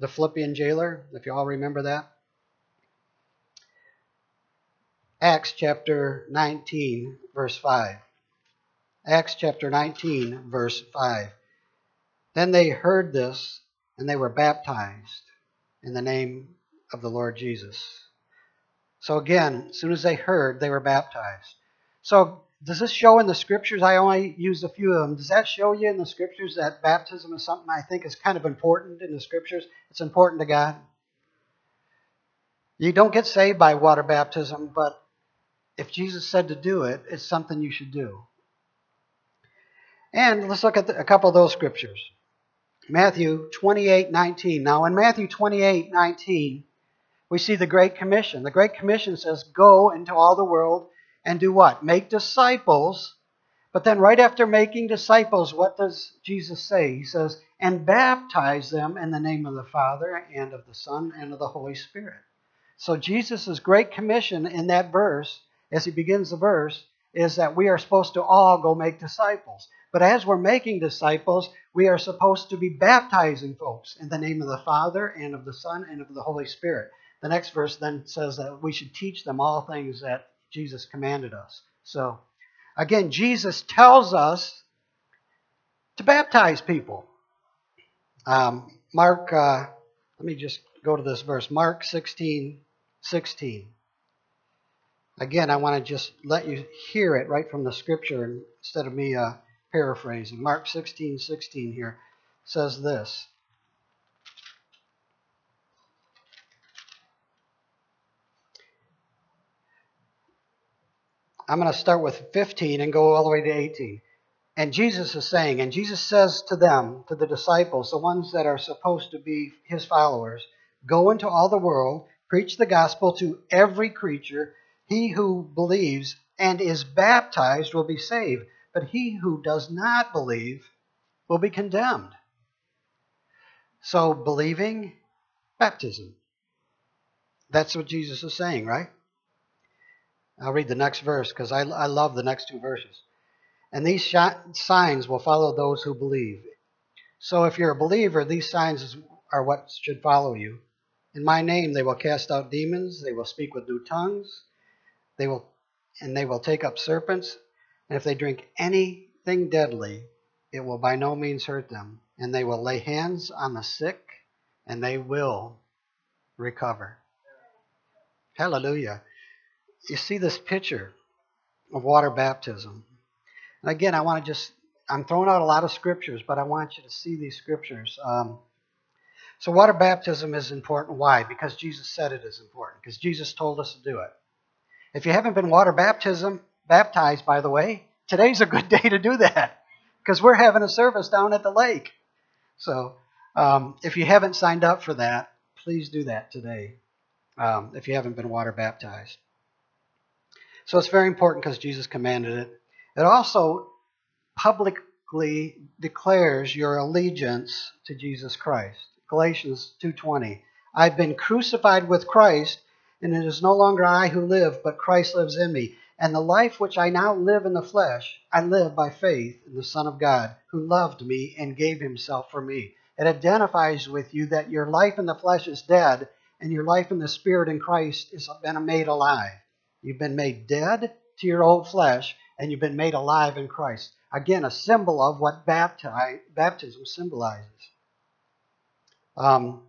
the Philippian jailer, if you all remember that. Acts chapter 19, verse 5. Acts chapter 19, verse 5. Then they heard this, and they were baptized in the name of the Lord Jesus. So again, as soon as they heard, they were baptized. So does this show in the scriptures? I only used a few of them. Does that show you in the scriptures that baptism is something I think is kind of important in the scriptures? It's important to God. You don't get saved by water baptism, but if Jesus said to do it, it's something you should do. And let's look at the, a couple of those scriptures. Matthew 28 19. Now, in Matthew 28 19, we see the Great Commission. The Great Commission says, Go into all the world and do what? Make disciples. But then, right after making disciples, what does Jesus say? He says, And baptize them in the name of the Father, and of the Son, and of the Holy Spirit. So, Jesus' Great Commission in that verse, as he begins the verse, is that we are supposed to all go make disciples. But as we're making disciples, we are supposed to be baptizing folks in the name of the Father, and of the Son, and of the Holy Spirit. The next verse then says that we should teach them all things that Jesus commanded us. So, again, Jesus tells us to baptize people. Um, Mark, uh, let me just go to this verse. Mark 16, 16. Again, I want to just let you hear it right from the scripture instead of me uh, paraphrasing. Mark 16, 16 here says this. I'm going to start with 15 and go all the way to 18. And Jesus is saying, and Jesus says to them, to the disciples, the ones that are supposed to be his followers, go into all the world, preach the gospel to every creature. He who believes and is baptized will be saved, but he who does not believe will be condemned. So, believing, baptism. That's what Jesus is saying, right? I'll read the next verse because I, I love the next two verses. And these sh- signs will follow those who believe. So if you're a believer, these signs are what should follow you. In my name they will cast out demons, they will speak with new tongues, they will and they will take up serpents, and if they drink anything deadly, it will by no means hurt them, and they will lay hands on the sick, and they will recover. Hallelujah you see this picture of water baptism. And again, I want to just, I'm throwing out a lot of scriptures, but I want you to see these scriptures. Um, so, water baptism is important. Why? Because Jesus said it is important, because Jesus told us to do it. If you haven't been water baptism baptized, by the way, today's a good day to do that, because we're having a service down at the lake. So, um, if you haven't signed up for that, please do that today. Um, if you haven't been water baptized. So it's very important because Jesus commanded it. It also publicly declares your allegiance to Jesus Christ. Galatians 2:20. I've been crucified with Christ, and it is no longer I who live, but Christ lives in me. And the life which I now live in the flesh, I live by faith in the Son of God, who loved me and gave himself for me. It identifies with you that your life in the flesh is dead, and your life in the Spirit in Christ has been made alive. You've been made dead to your old flesh, and you've been made alive in Christ. Again, a symbol of what baptism symbolizes. Um,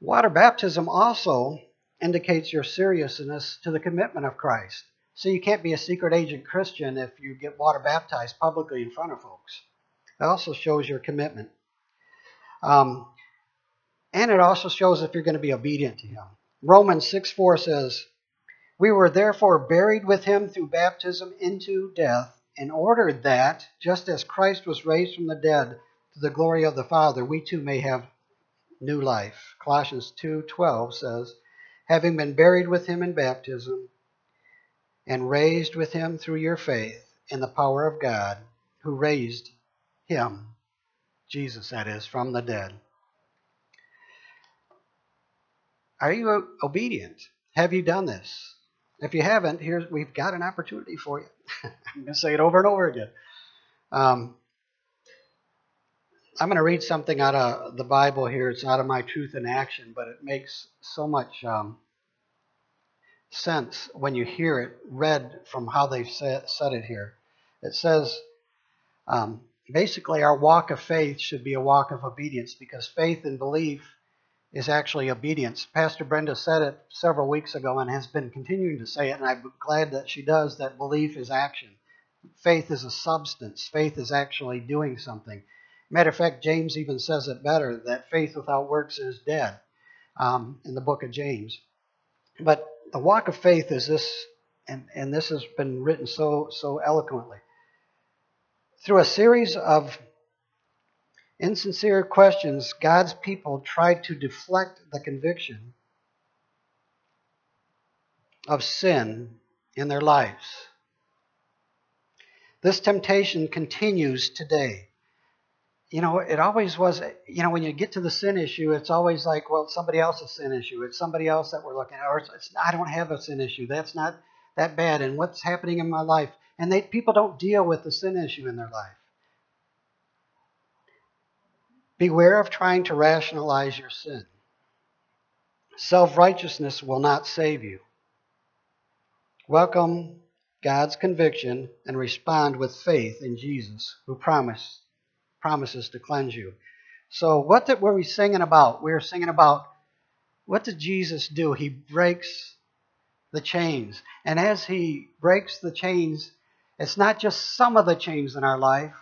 water baptism also indicates your seriousness to the commitment of Christ. So you can't be a secret agent Christian if you get water baptized publicly in front of folks. It also shows your commitment. Um, and it also shows if you're going to be obedient to Him. Romans 6 4 says, we were therefore buried with him through baptism into death, in order that, just as Christ was raised from the dead to the glory of the Father, we too may have new life. Colossians 2:12 says, having been buried with him in baptism and raised with him through your faith in the power of God, who raised him, Jesus that is, from the dead. Are you obedient? Have you done this? If you haven't, here's we've got an opportunity for you. I'm going to say it over and over again. Um, I'm going to read something out of the Bible here. It's out of my Truth in Action, but it makes so much um, sense when you hear it read from how they've said, it here. It says, um, basically, our walk of faith should be a walk of obedience because faith and belief is actually obedience. Pastor Brenda said it several weeks ago and has been continuing to say it, and I'm glad that she does, that belief is action. Faith is a substance. Faith is actually doing something. Matter of fact, James even says it better that faith without works is dead um, in the book of James. But the walk of faith is this, and, and this has been written so so eloquently. Through a series of insincere questions, God's people try to deflect the conviction of sin in their lives. This temptation continues today. You know, it always was, you know, when you get to the sin issue, it's always like, well, it's somebody else's sin issue. It's somebody else that we're looking at. Or I don't have a sin issue. That's not that bad. And what's happening in my life? And they, people don't deal with the sin issue in their life. Beware of trying to rationalize your sin. Self righteousness will not save you. Welcome God's conviction and respond with faith in Jesus, who promised, promises to cleanse you. So, what did, were we singing about? We were singing about what did Jesus do? He breaks the chains. And as he breaks the chains, it's not just some of the chains in our life,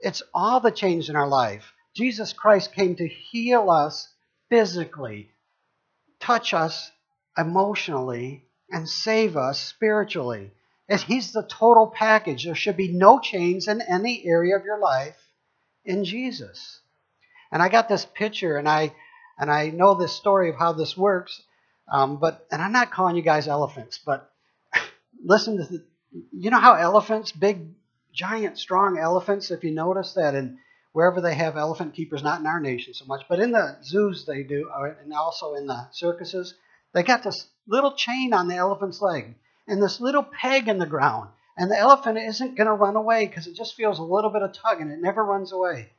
it's all the chains in our life. Jesus Christ came to heal us physically, touch us emotionally, and save us spiritually. As He's the total package. There should be no chains in any area of your life in Jesus. And I got this picture, and I and I know this story of how this works. Um, but and I'm not calling you guys elephants, but listen to the, you know how elephants, big, giant, strong elephants. If you notice that in wherever they have elephant keepers, not in our nation so much, but in the zoos they do, uh, and also in the circuses, they got this little chain on the elephant's leg and this little peg in the ground. And the elephant isn't going to run away because it just feels a little bit of tug and it never runs away.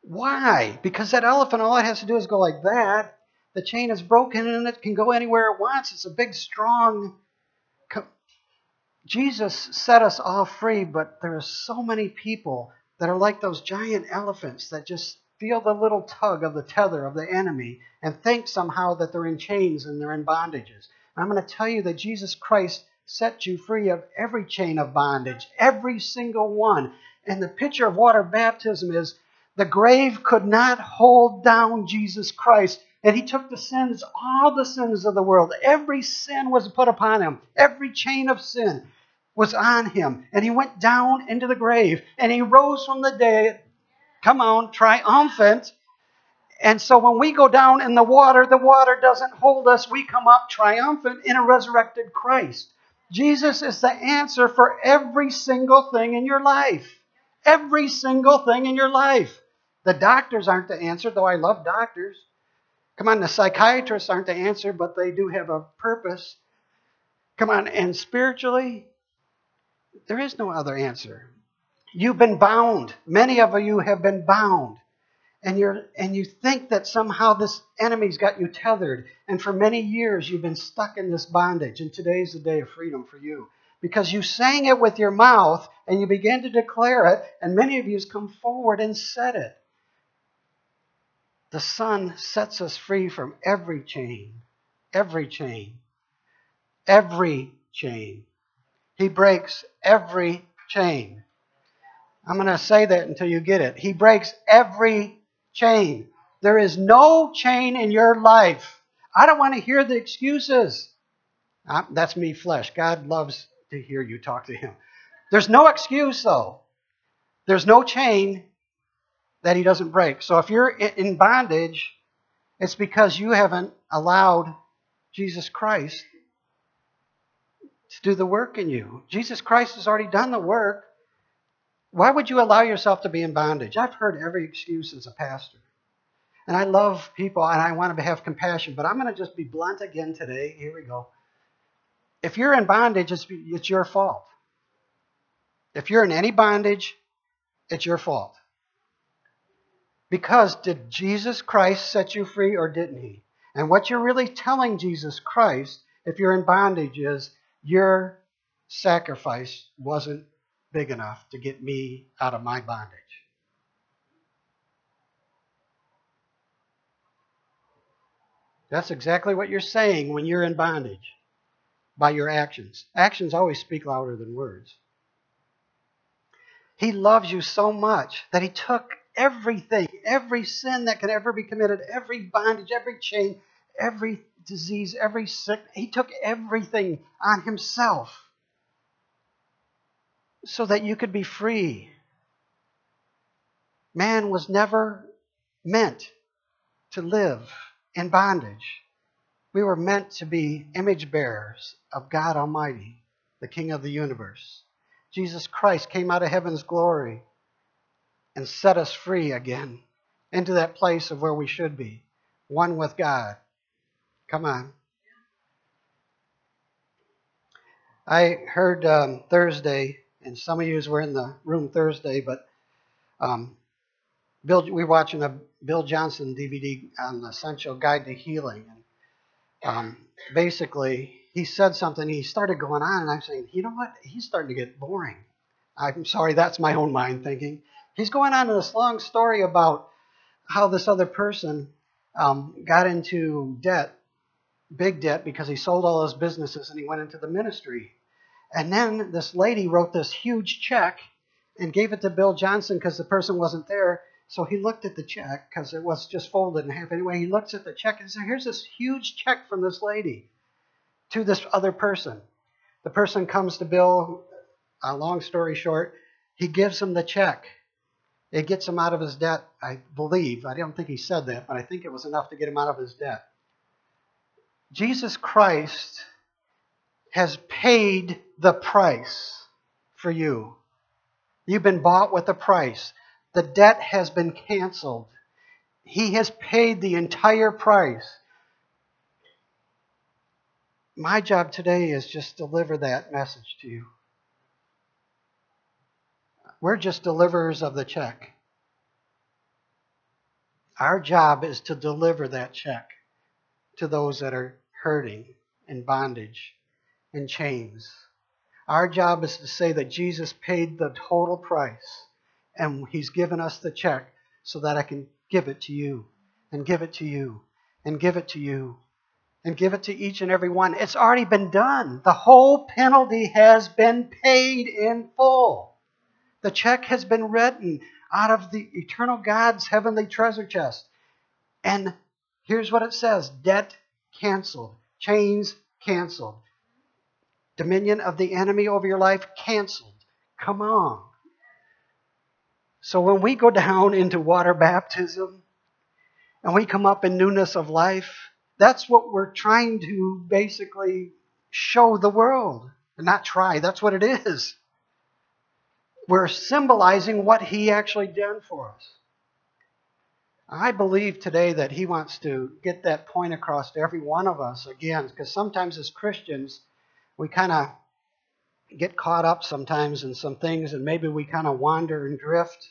Why? Because that elephant, all it has to do is go like that. The chain is broken and it can go anywhere it wants. It's a big, strong. Jesus set us all free, but there are so many people that are like those giant elephants that just feel the little tug of the tether of the enemy and think somehow that they're in chains and they're in bondages. And I'm going to tell you that Jesus Christ set you free of every chain of bondage, every single one. And the picture of water baptism is the grave could not hold down Jesus Christ. And he took the sins, all the sins of the world. Every sin was put upon him, every chain of sin was on him. And he went down into the grave and he rose from the dead. Come on, triumphant. And so when we go down in the water, the water doesn't hold us. We come up triumphant in a resurrected Christ. Jesus is the answer for every single thing in your life. Every single thing in your life. The doctors aren't the answer, though I love doctors. Come on, the psychiatrists aren't the answer, but they do have a purpose. Come on, and spiritually, there is no other answer. You've been bound. Many of you have been bound. And you're and you think that somehow this enemy's got you tethered. And for many years you've been stuck in this bondage. And today's the day of freedom for you. Because you sang it with your mouth and you began to declare it, and many of you have come forward and said it. The Son sets us free from every chain. Every chain. Every chain. He breaks every chain. I'm going to say that until you get it. He breaks every chain. There is no chain in your life. I don't want to hear the excuses. Uh, that's me, flesh. God loves to hear you talk to Him. There's no excuse, though. There's no chain that He doesn't break. So if you're in bondage, it's because you haven't allowed Jesus Christ to do the work in you. Jesus Christ has already done the work. Why would you allow yourself to be in bondage? I've heard every excuse as a pastor. And I love people and I want to have compassion, but I'm going to just be blunt again today. Here we go. If you're in bondage, it's, it's your fault. If you're in any bondage, it's your fault. Because did Jesus Christ set you free or didn't he? And what you're really telling Jesus Christ, if you're in bondage, is your sacrifice wasn't big enough to get me out of my bondage. That's exactly what you're saying when you're in bondage by your actions. Actions always speak louder than words. He loves you so much that he took everything, every sin that can ever be committed, every bondage, every chain, every disease, every sick. He took everything on himself so that you could be free. Man was never meant to live in bondage. We were meant to be image bearers of God Almighty, the King of the universe. Jesus Christ came out of heaven's glory and set us free again into that place of where we should be, one with God. Come on. I heard um, Thursday, and some of you were in the room Thursday, but um, Bill, we were watching a Bill Johnson DVD on the Essential Guide to Healing, and um, basically he said something. He started going on, and I'm saying, you know what? He's starting to get boring. I'm sorry, that's my own mind thinking. He's going on in this long story about how this other person um, got into debt, big debt, because he sold all his businesses and he went into the ministry. And then this lady wrote this huge check and gave it to Bill Johnson because the person wasn't there. So he looked at the check because it was just folded in half anyway. He looks at the check and says, Here's this huge check from this lady to this other person. The person comes to Bill, uh, long story short, he gives him the check. It gets him out of his debt, I believe. I don't think he said that, but I think it was enough to get him out of his debt. Jesus Christ has paid the price for you. You've been bought with a price. The debt has been canceled. He has paid the entire price. My job today is just deliver that message to you. We're just deliverers of the check. Our job is to deliver that check to those that are hurting, in bondage, in chains. Our job is to say that Jesus paid the total price and He's given us the check so that I can give it to you and give it to you and give it to you and give it to each and every one. It's already been done. The whole penalty has been paid in full. The check has been written out of the eternal God's heavenly treasure chest. And here's what it says debt canceled, chains canceled, dominion of the enemy over your life canceled. Come on. So when we go down into water baptism and we come up in newness of life, that's what we're trying to basically show the world. And not try, that's what it is. We're symbolizing what he actually done for us. I believe today that he wants to get that point across to every one of us again, because sometimes as Christians, we kind of get caught up sometimes in some things and maybe we kind of wander and drift.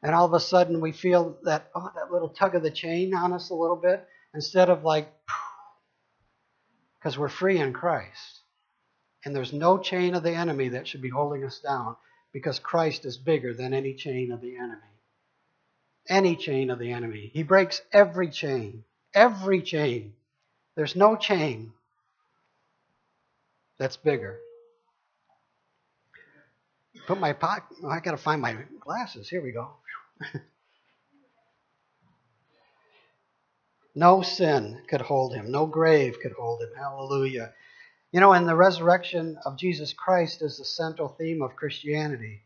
And all of a sudden we feel that, oh, that little tug of the chain on us a little bit instead of like, because we're free in Christ. And there's no chain of the enemy that should be holding us down because Christ is bigger than any chain of the enemy. Any chain of the enemy. He breaks every chain. Every chain. There's no chain that's bigger. Put my pocket. Oh, I got to find my glasses. Here we go. no sin could hold him. No grave could hold him. Hallelujah. You know, and the resurrection of Jesus Christ is the central theme of Christianity.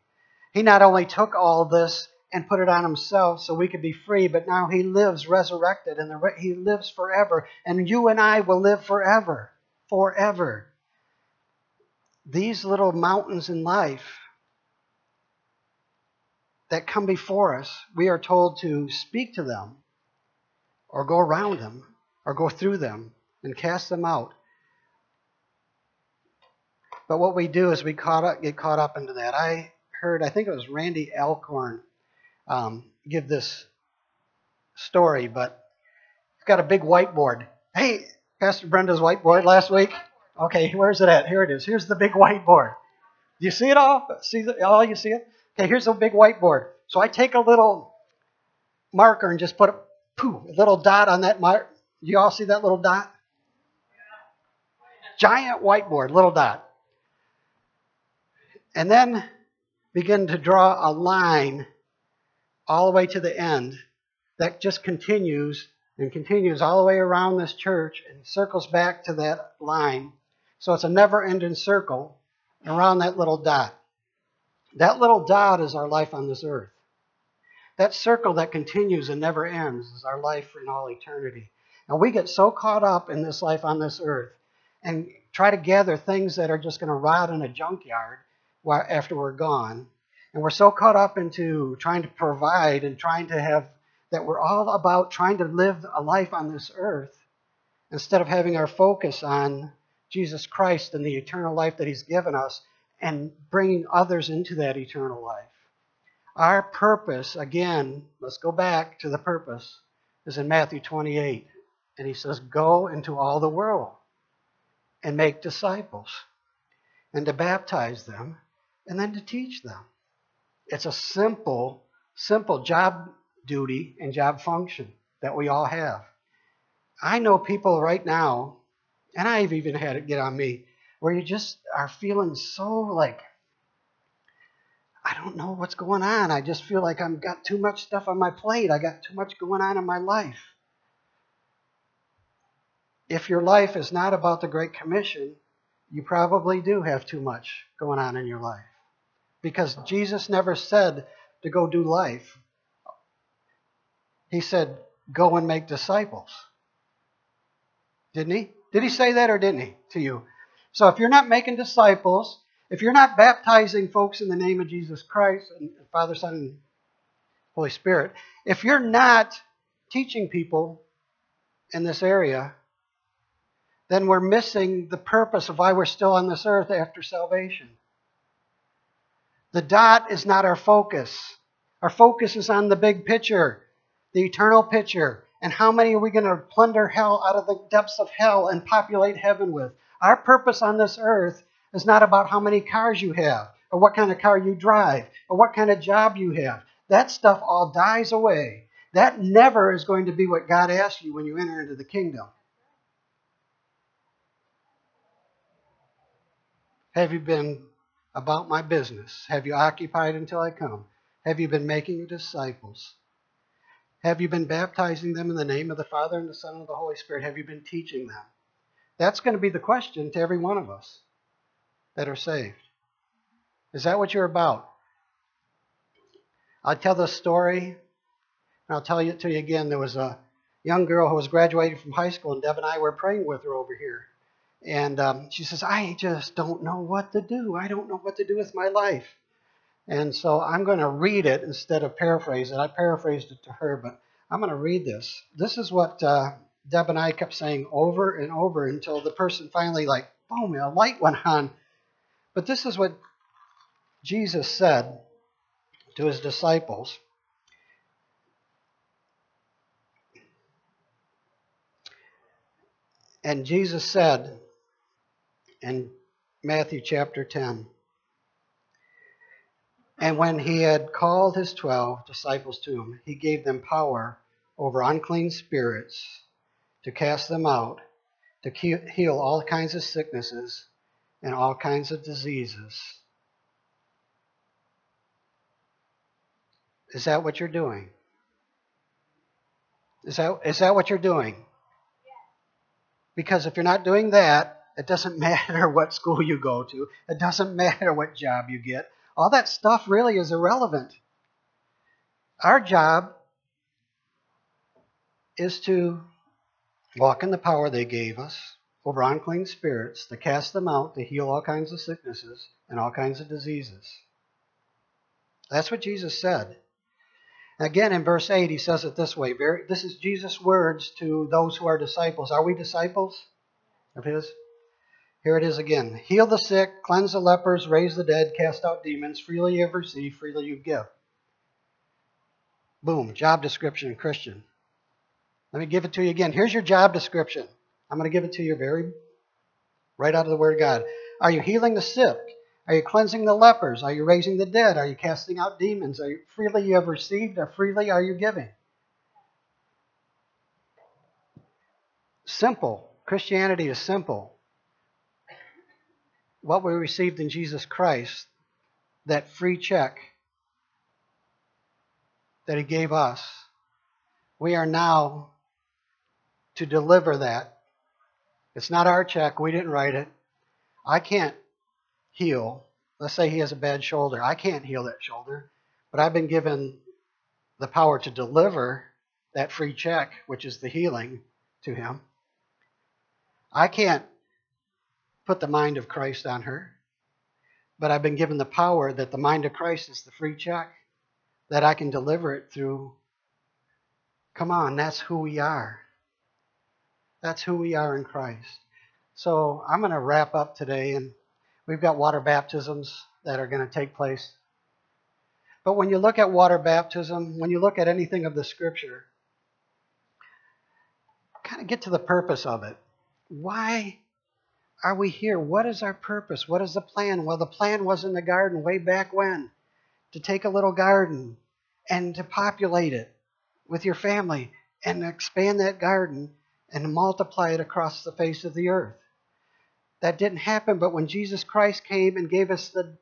He not only took all this and put it on himself so we could be free, but now he lives resurrected and the, he lives forever. And you and I will live forever. Forever. These little mountains in life that come before us, we are told to speak to them or go around them or go through them and cast them out but what we do is we caught up, get caught up into that. I heard, I think it was Randy Alcorn um, give this story, but it's got a big whiteboard. Hey, Pastor Brenda's whiteboard last week. Okay, where's it at? Here it is. Here's the big whiteboard. Do you see it all? See the, all? You see it? Okay, here's a big whiteboard. So I take a little marker and just put a, a little dot on that mark. You all see that little dot? Giant whiteboard, little dot. And then begin to draw a line all the way to the end that just continues and continues all the way around this church and circles back to that line. So it's a never ending circle around that little dot. That little dot is our life on this earth. That circle that continues and never ends is our life in all eternity. And we get so caught up in this life on this earth and try to gather things that are just going to rot in a junkyard after we're gone. And we're so caught up into trying to provide and trying to have that we're all about trying to live a life on this earth instead of having our focus on Jesus Christ and the eternal life that He's given us and bringing others into that eternal life. Our purpose, again, let's go back to the purpose, is in Matthew 28. And He says, Go into all the world and make disciples and to baptize them and then to teach them. It's a simple, simple job duty and job function that we all have. I know people right now, and I've even had it get on me, where you just are feeling so like, I don't know what's going on. I just feel like I've got too much stuff on my plate. I got too much going on in my life. If your life is not about the Great Commission, you probably do have too much going on in your life. Because Jesus never said to go do life. He said, go and make disciples. Didn't he? Did he say that or didn't he to you? So if you're not making disciples, if you're not baptizing folks in the name of Jesus Christ and Father, Son, and Holy Spirit, if you're not teaching people in this area, then we're missing the purpose of why we're still on this earth after salvation. The dot is not our focus. Our focus is on the big picture the eternal picture. And how many are we going to plunder hell out of the depths of hell and populate heaven with? Our purpose on this earth is not about how many cars you have, or what kind of car you drive, or what kind of job you have. That stuff all dies away. That never is going to be what God asks you when you enter into the kingdom. Have you been about my business? Have you occupied until I come? Have you been making disciples? Have you been baptizing them in the name of the Father and the Son and the Holy Spirit? Have you been teaching them? That's going to be the question to every one of us that are saved. Is that what you're about? I'll tell this story, and I'll tell it to you again. There was a young girl who was graduating from high school, and Deb and I were praying with her over here. And um, she says, I just don't know what to do. I don't know what to do with my life. And so I'm going to read it instead of paraphrase it. I paraphrased it to her, but I'm going to read this. This is what uh, Deb and I kept saying over and over until the person finally, like, boom, a light went on. But this is what Jesus said to his disciples. And Jesus said in Matthew chapter 10, and when he had called his twelve disciples to him, he gave them power over unclean spirits to cast them out, to heal all kinds of sicknesses and all kinds of diseases. Is that what you're doing? Is that, is that what you're doing? Because if you're not doing that, it doesn't matter what school you go to. It doesn't matter what job you get. All that stuff really is irrelevant. Our job is to walk in the power they gave us over unclean spirits, to cast them out, to heal all kinds of sicknesses and all kinds of diseases. That's what Jesus said. Again, in verse 8, he says it this way. This is Jesus' words to those who are disciples. Are we disciples of his? Here it is again. Heal the sick, cleanse the lepers, raise the dead, cast out demons. Freely you receive, freely you give. Boom. Job description, Christian. Let me give it to you again. Here's your job description. I'm going to give it to you very right out of the Word of God. Are you healing the sick? Are you cleansing the lepers? Are you raising the dead? Are you casting out demons? Are you freely you have received, or freely are you giving? Simple. Christianity is simple. What we received in Jesus Christ, that free check that He gave us, we are now to deliver that. It's not our check. We didn't write it. I can't heal. Let's say he has a bad shoulder. I can't heal that shoulder, but I've been given the power to deliver that free check, which is the healing, to him. I can't put the mind of Christ on her, but I've been given the power that the mind of Christ is the free check, that I can deliver it through. Come on, that's who we are. That's who we are in Christ. So I'm going to wrap up today, and we've got water baptisms that are going to take place. But when you look at water baptism, when you look at anything of the Scripture, kind of get to the purpose of it. Why are we here? What is our purpose? What is the plan? Well, the plan was in the garden way back when to take a little garden and to populate it with your family and expand that garden and multiply it across the face of the earth. That didn't happen, but when Jesus Christ came and gave us the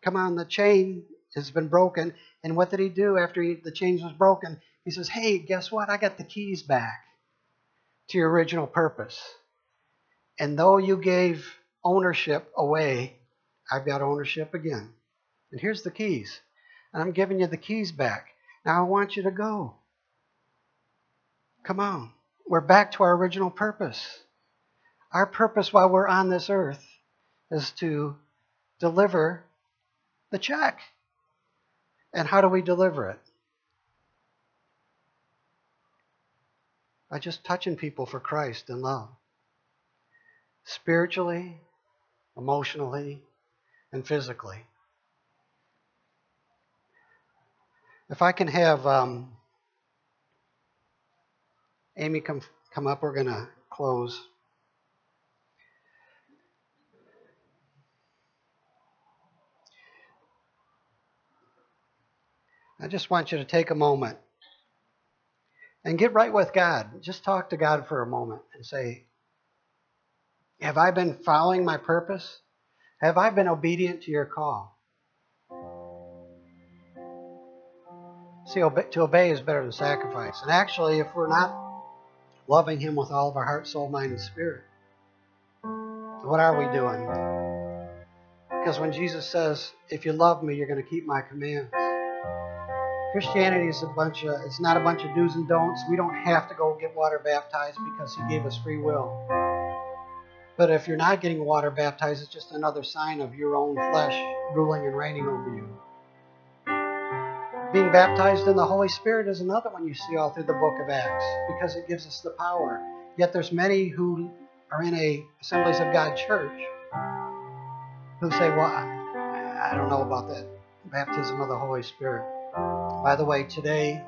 come on, the chain has been broken. And what did he do after he, the chain was broken? He says, Hey, guess what? I got the keys back to your original purpose. And though you gave ownership away, I've got ownership again. And here's the keys. And I'm giving you the keys back. Now I want you to go. Come on. We're back to our original purpose. Our purpose while we're on this earth is to deliver the check. And how do we deliver it? By just touching people for Christ and love. Spiritually, emotionally, and physically. If I can have um, Amy come come up, we're going to close. I just want you to take a moment and get right with God. Just talk to God for a moment and say, Have I been following my purpose? Have I been obedient to your call? See, to obey is better than sacrifice. And actually, if we're not loving Him with all of our heart, soul, mind, and spirit, what are we doing? Because when Jesus says, If you love me, you're going to keep my commands. Christianity is a bunch of, it's not a bunch of do's and don'ts. We don't have to go get water baptized because He gave us free will. But if you're not getting water baptized, it's just another sign of your own flesh ruling and reigning over you. Being baptized in the Holy Spirit is another one you see all through the book of Acts because it gives us the power. Yet there's many who are in a Assemblies of God church who say, well, I, don't know about that baptism of the Holy Spirit. By the way, today,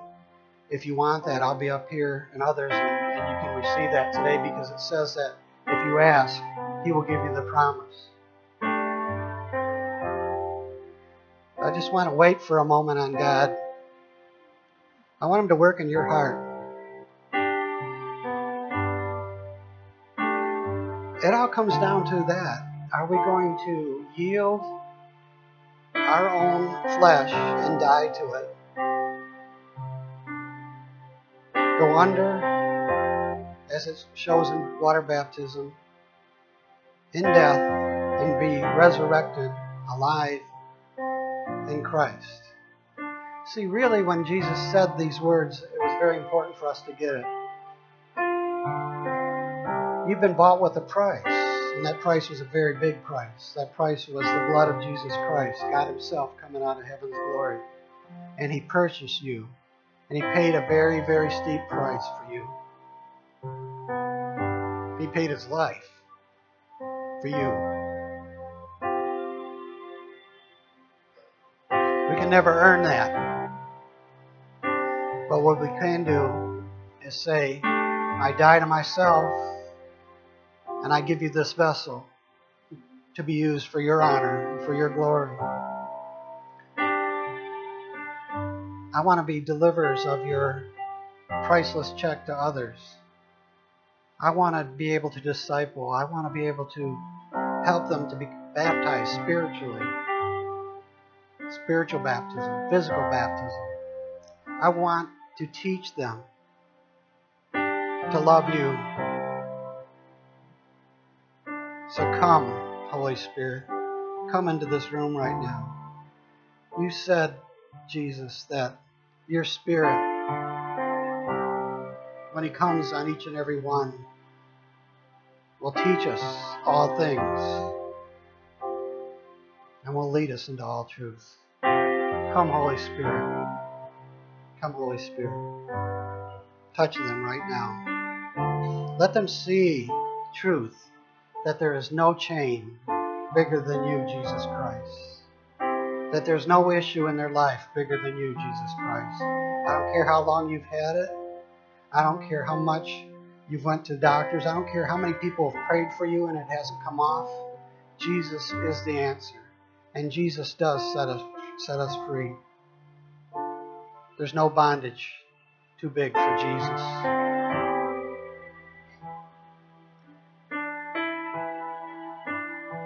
if you want that, I'll be up here and others, and you can receive that today because it says that if you ask, He will give you the promise. I just want to wait for a moment on God. I want Him to work in your heart. It all comes down to that. Are we going to yield our own flesh and die to it? Go under, as it shows in water baptism, in death, and be resurrected alive in Christ. See, really, when Jesus said these words, it was very important for us to get it. You've been bought with a price, and that price was a very big price. That price was the blood of Jesus Christ, God Himself coming out of heaven's glory. And He purchased you, and He paid a very, very steep price for you. He paid His life for you. We can never earn that. But what we can do is say, I die to myself and I give you this vessel to be used for your honor and for your glory. I want to be deliverers of your priceless check to others. I want to be able to disciple. I want to be able to help them to be baptized spiritually. Spiritual baptism, physical baptism. I want to teach them to love you. So come, Holy Spirit. Come into this room right now. You said, Jesus, that your Spirit, when He comes on each and every one, will teach us all things and will lead us into all truth. Come, Holy Spirit. Come, Holy Spirit. Touch them right now. Let them see truth that there is no chain bigger than you, Jesus Christ that there's no issue in their life bigger than you, Jesus Christ. I don't care how long you've had it. I don't care how much you've went to doctors. I don't care how many people have prayed for you and it hasn't come off. Jesus is the answer. And Jesus does set us set us free. There's no bondage too big for Jesus.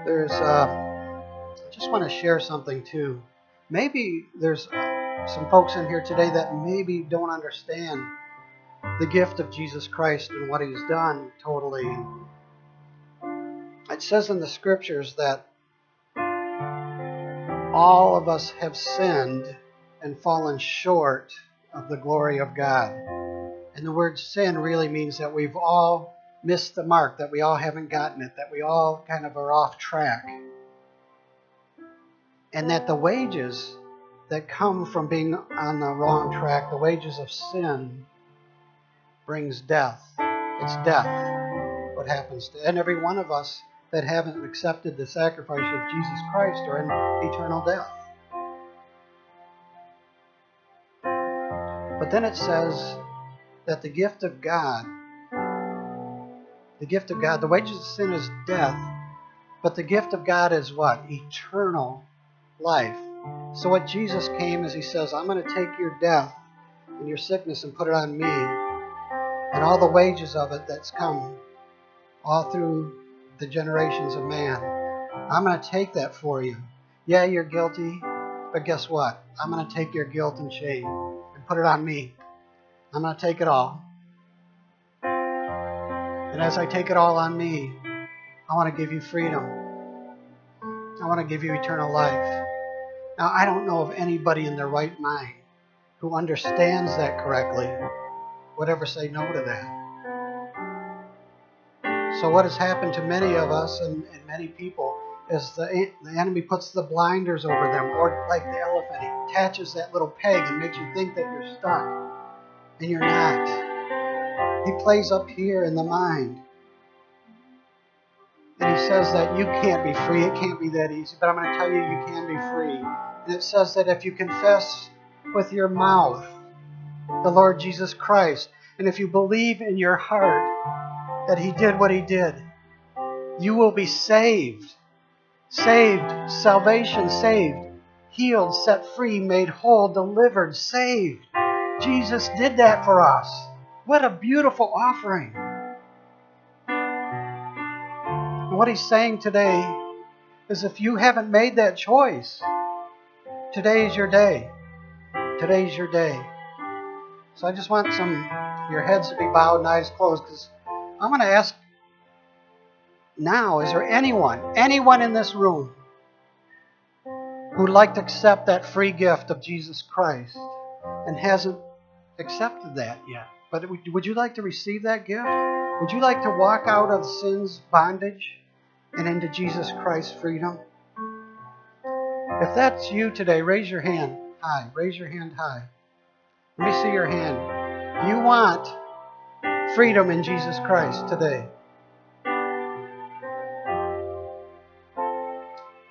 There's uh I just want to share something too. Maybe there's some folks in here today that maybe don't understand the gift of Jesus Christ and what He's done totally. It says in the scriptures that all of us have sinned and fallen short of the glory of God. And the word sin really means that we've all missed the mark, that we all haven't gotten it, that we all kind of are off track and that the wages that come from being on the wrong track, the wages of sin, brings death. It's death, what happens to and every one of us that haven't accepted the sacrifice of Jesus Christ are in eternal death. But then it says that the gift of God, the gift of God, the wages of sin is death, but the gift of God is what? Eternal life. So what Jesus came is he says, I'm going to take your death and your sickness and put it on me and all the wages of it that's come all through the generations of man. I'm going to take that for you. Yeah, you're guilty, but guess what? I'm going to take your guilt and shame and put it on me. I'm going to take it all. And as I take it all on me, I want to give you freedom. I want to give you eternal life. Now, I don't know of anybody in their right mind who understands that correctly would ever say no to that. So, what has happened to many of us and, and many people is the, the enemy puts the blinders over them, or like the elephant, he attaches that little peg and makes you think that you're stuck, and you're not. He plays up here in the mind. And he says that you can't be free. It can't be that easy. But I'm going to tell you, you can be free. And it says that if you confess with your mouth the Lord Jesus Christ, and if you believe in your heart that he did what he did, you will be saved. Saved, salvation saved, healed, set free, made whole, delivered, saved. Jesus did that for us. What a beautiful offering. And what he's saying today is if you haven't made that choice, Today is your day. Today's your day. So I just want some your heads to be bowed and eyes closed because I'm going to ask now, is there anyone, anyone in this room who'd like to accept that free gift of Jesus Christ and hasn't accepted that yet? But would you like to receive that gift? Would you like to walk out of sin's bondage and into Jesus Christ's freedom? If that's you today, raise your hand high. Raise your hand high. Let me see your hand. You want freedom in Jesus Christ today.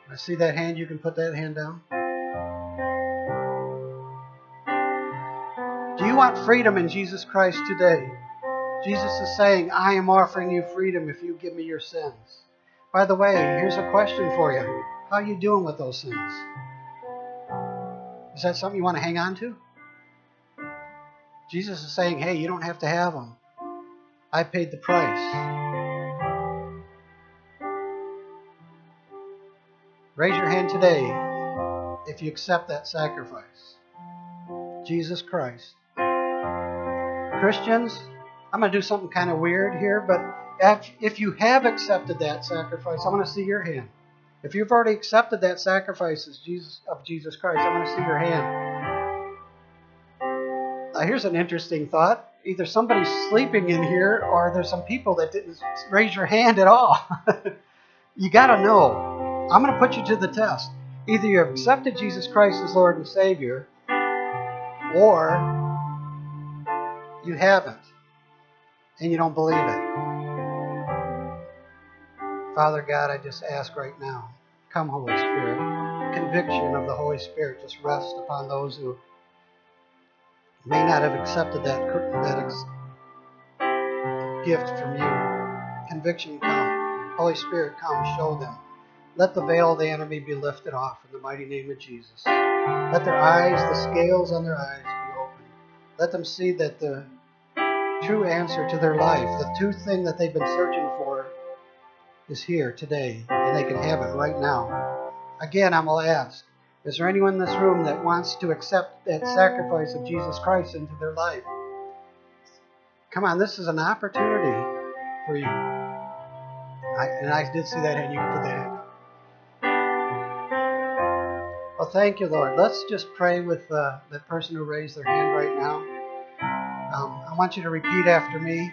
I see that hand. You can put that hand down. Do you want freedom in Jesus Christ today, Jesus is saying, I am offering you freedom if you give me your sins. By the way, here's a question for you. How are you doing with those sins? Is that something you want to hang on to? Jesus is saying, hey, you don't have to have them. I paid the price. Raise your hand today if you accept that sacrifice. Jesus Christ. Christians, I'm going to do something kind of weird here, but if you have accepted that sacrifice, I want to see your hand. If you've already accepted that sacrifice of Jesus Christ, I want to see your hand. Now, here's an interesting thought. Either somebody's sleeping in here or there's some people that didn't raise your hand at all. you got to know. I'm going to put you to the test. Either you have accepted Jesus Christ as Lord and Savior or you haven't and you don't believe it. Father God, I just ask right now, come, Holy Spirit. Conviction of the Holy Spirit just rest upon those who may not have accepted that, that ex- gift from you. Conviction come. Holy Spirit, come, show them. Let the veil of the enemy be lifted off in the mighty name of Jesus. Let their eyes, the scales on their eyes, be open. Let them see that the true answer to their life, the true thing that they've been searching for, is here today, and they can have it right now. Again, I'm going to ask Is there anyone in this room that wants to accept that sacrifice of Jesus Christ into their life? Come on, this is an opportunity for you. I, and I did see that hand. You put that hand up. Well, thank you, Lord. Let's just pray with uh, the person who raised their hand right now. Um, I want you to repeat after me.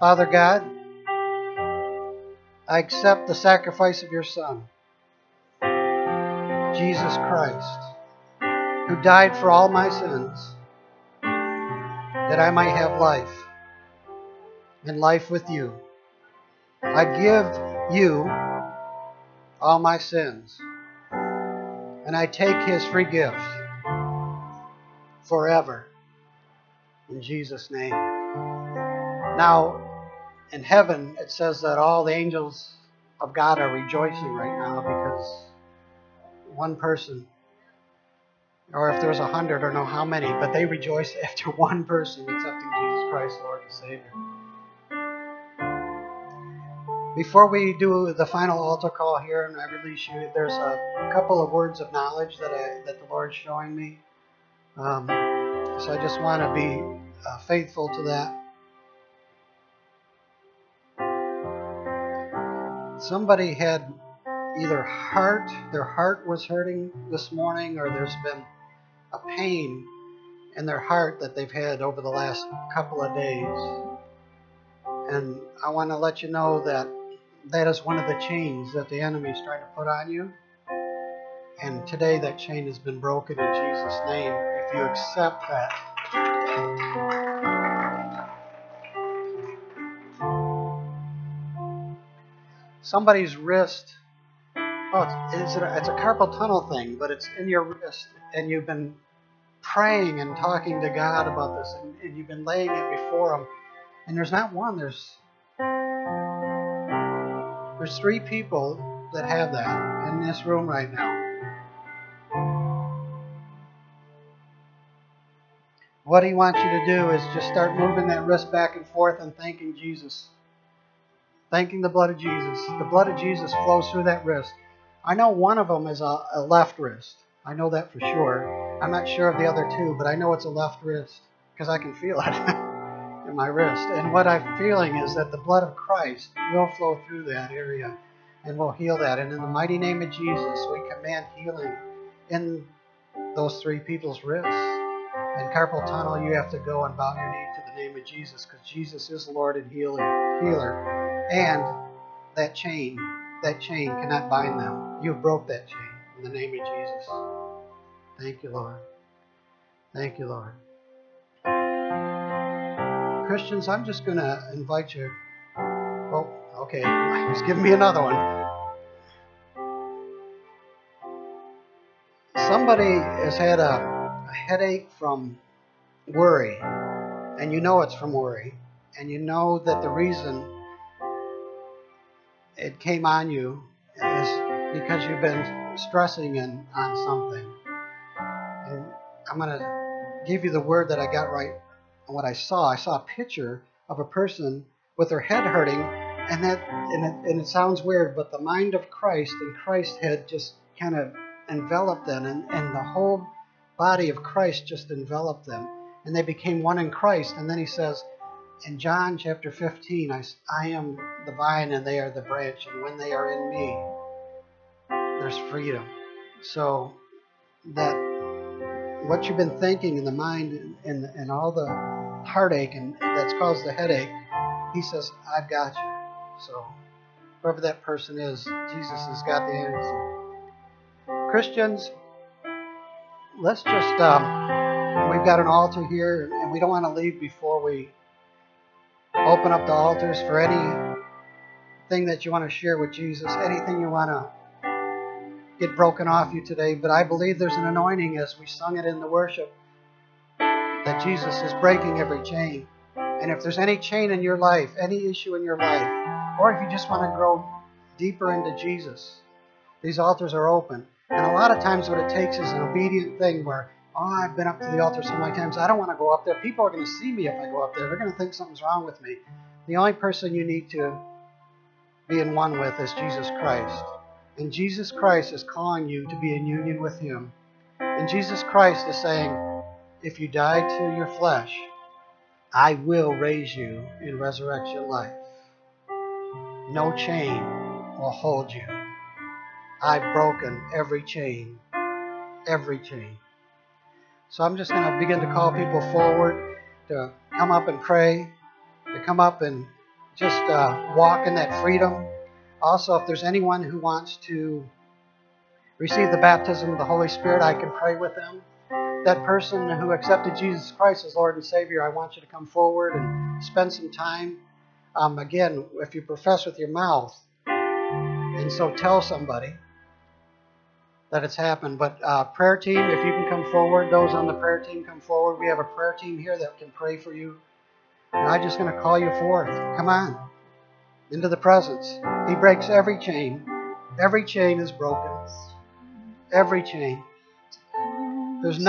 Father God, I accept the sacrifice of your Son, Jesus Christ, who died for all my sins, that I might have life, and life with you. I give you all my sins, and I take his free gift forever. In Jesus' name. Now, in heaven, it says that all the angels of God are rejoicing right now because one person, or if there's a hundred or know how many, but they rejoice after one person accepting Jesus Christ, Lord and Savior. Before we do the final altar call here and I release you, there's a couple of words of knowledge that I, that the Lord's showing me. Um, so I just want to be uh, faithful to that. somebody had either heart, their heart was hurting this morning, or there's been a pain in their heart that they've had over the last couple of days. And I want to let you know that that is one of the chains that the enemy is trying to put on you. And today that chain has been broken in Jesus' name if you accept that. somebody's wrist. Oh, it's, it's, a, it's a carpal tunnel thing, but it's in your wrist, and you've been praying and talking to God about this, and, and you've been laying it before Him. And there's not one. There's there's three people that have that in this room right now. What He wants you to do is just start moving that wrist back and forth and thanking Jesus thanking the blood of Jesus. The blood of Jesus flows through that wrist. I know one of them is a, a left wrist. I know that for sure. I'm not sure of the other two, but I know it's a left wrist because I can feel it in my wrist. And what I'm feeling is that the blood of Christ will flow through that area and will heal that. And in the mighty name of Jesus, we command healing in those three people's wrists. And carpal tunnel, you have to go and bow your knee to the name of Jesus because Jesus is Lord and healer. healer. And that chain, that chain cannot bind them. You broke that chain in the name of Jesus. Thank you, Lord. Thank you, Lord. Christians, I'm just going to invite you. Oh, okay. He's giving me another one. Somebody has had a, a headache from worry, and you know it's from worry, and you know that the reason it came on you is because you've been stressing in, on something. And I'm going to give you the word that I got right on what I saw. I saw a picture of a person with their head hurting, and that and it, and it sounds weird, but the mind of Christ and Christ had just kind of enveloped them, and, and the whole body of Christ just enveloped them, and they became one in Christ. And then he says, in John chapter 15, I, I am the vine and they are the branch, and when they are in me, there's freedom. So that what you've been thinking in the mind and, and, all the heartache and that's caused the headache, he says, I've got you. So whoever that person is, Jesus has got the answer. Christians, let's just um, we've got an altar here and we don't want to leave before we open up the altars for anything that you want to share with Jesus, anything you want to get broken off you today. But I believe there's an anointing as we sung it in the worship that Jesus is breaking every chain. And if there's any chain in your life, any issue in your life, or if you just want to grow deeper into Jesus, these altars are open. And a lot of times, what it takes is an obedient thing where, I've been up to the altar so many times, I don't want to go up there. People are going to see me if I go up there. They're going to think something's wrong with me. The only person you need to be in one with is Jesus Christ. And Jesus Christ is calling you to be in union with Him. And Jesus Christ is saying, if you die to your flesh, I will raise you in resurrection life. No chain will hold you. I've broken every chain. Every chain. So I'm just going to begin to call people forward to come up and pray, to come up and just uh, walk in that freedom. Also, if there's anyone who wants to receive the baptism of the Holy Spirit, I can pray with them. That person who accepted Jesus Christ as Lord and Savior, I want you to come forward and spend some time. Um, again, if you profess with your mouth, and so tell somebody that it's happened. But uh, prayer team, if you can come forward, those on the prayer team come forward. We have a prayer team here that can pray for you. And I'm just going to call you forth. Come on into the presence. He breaks every chain. Every chain is broken. Every chain. There's no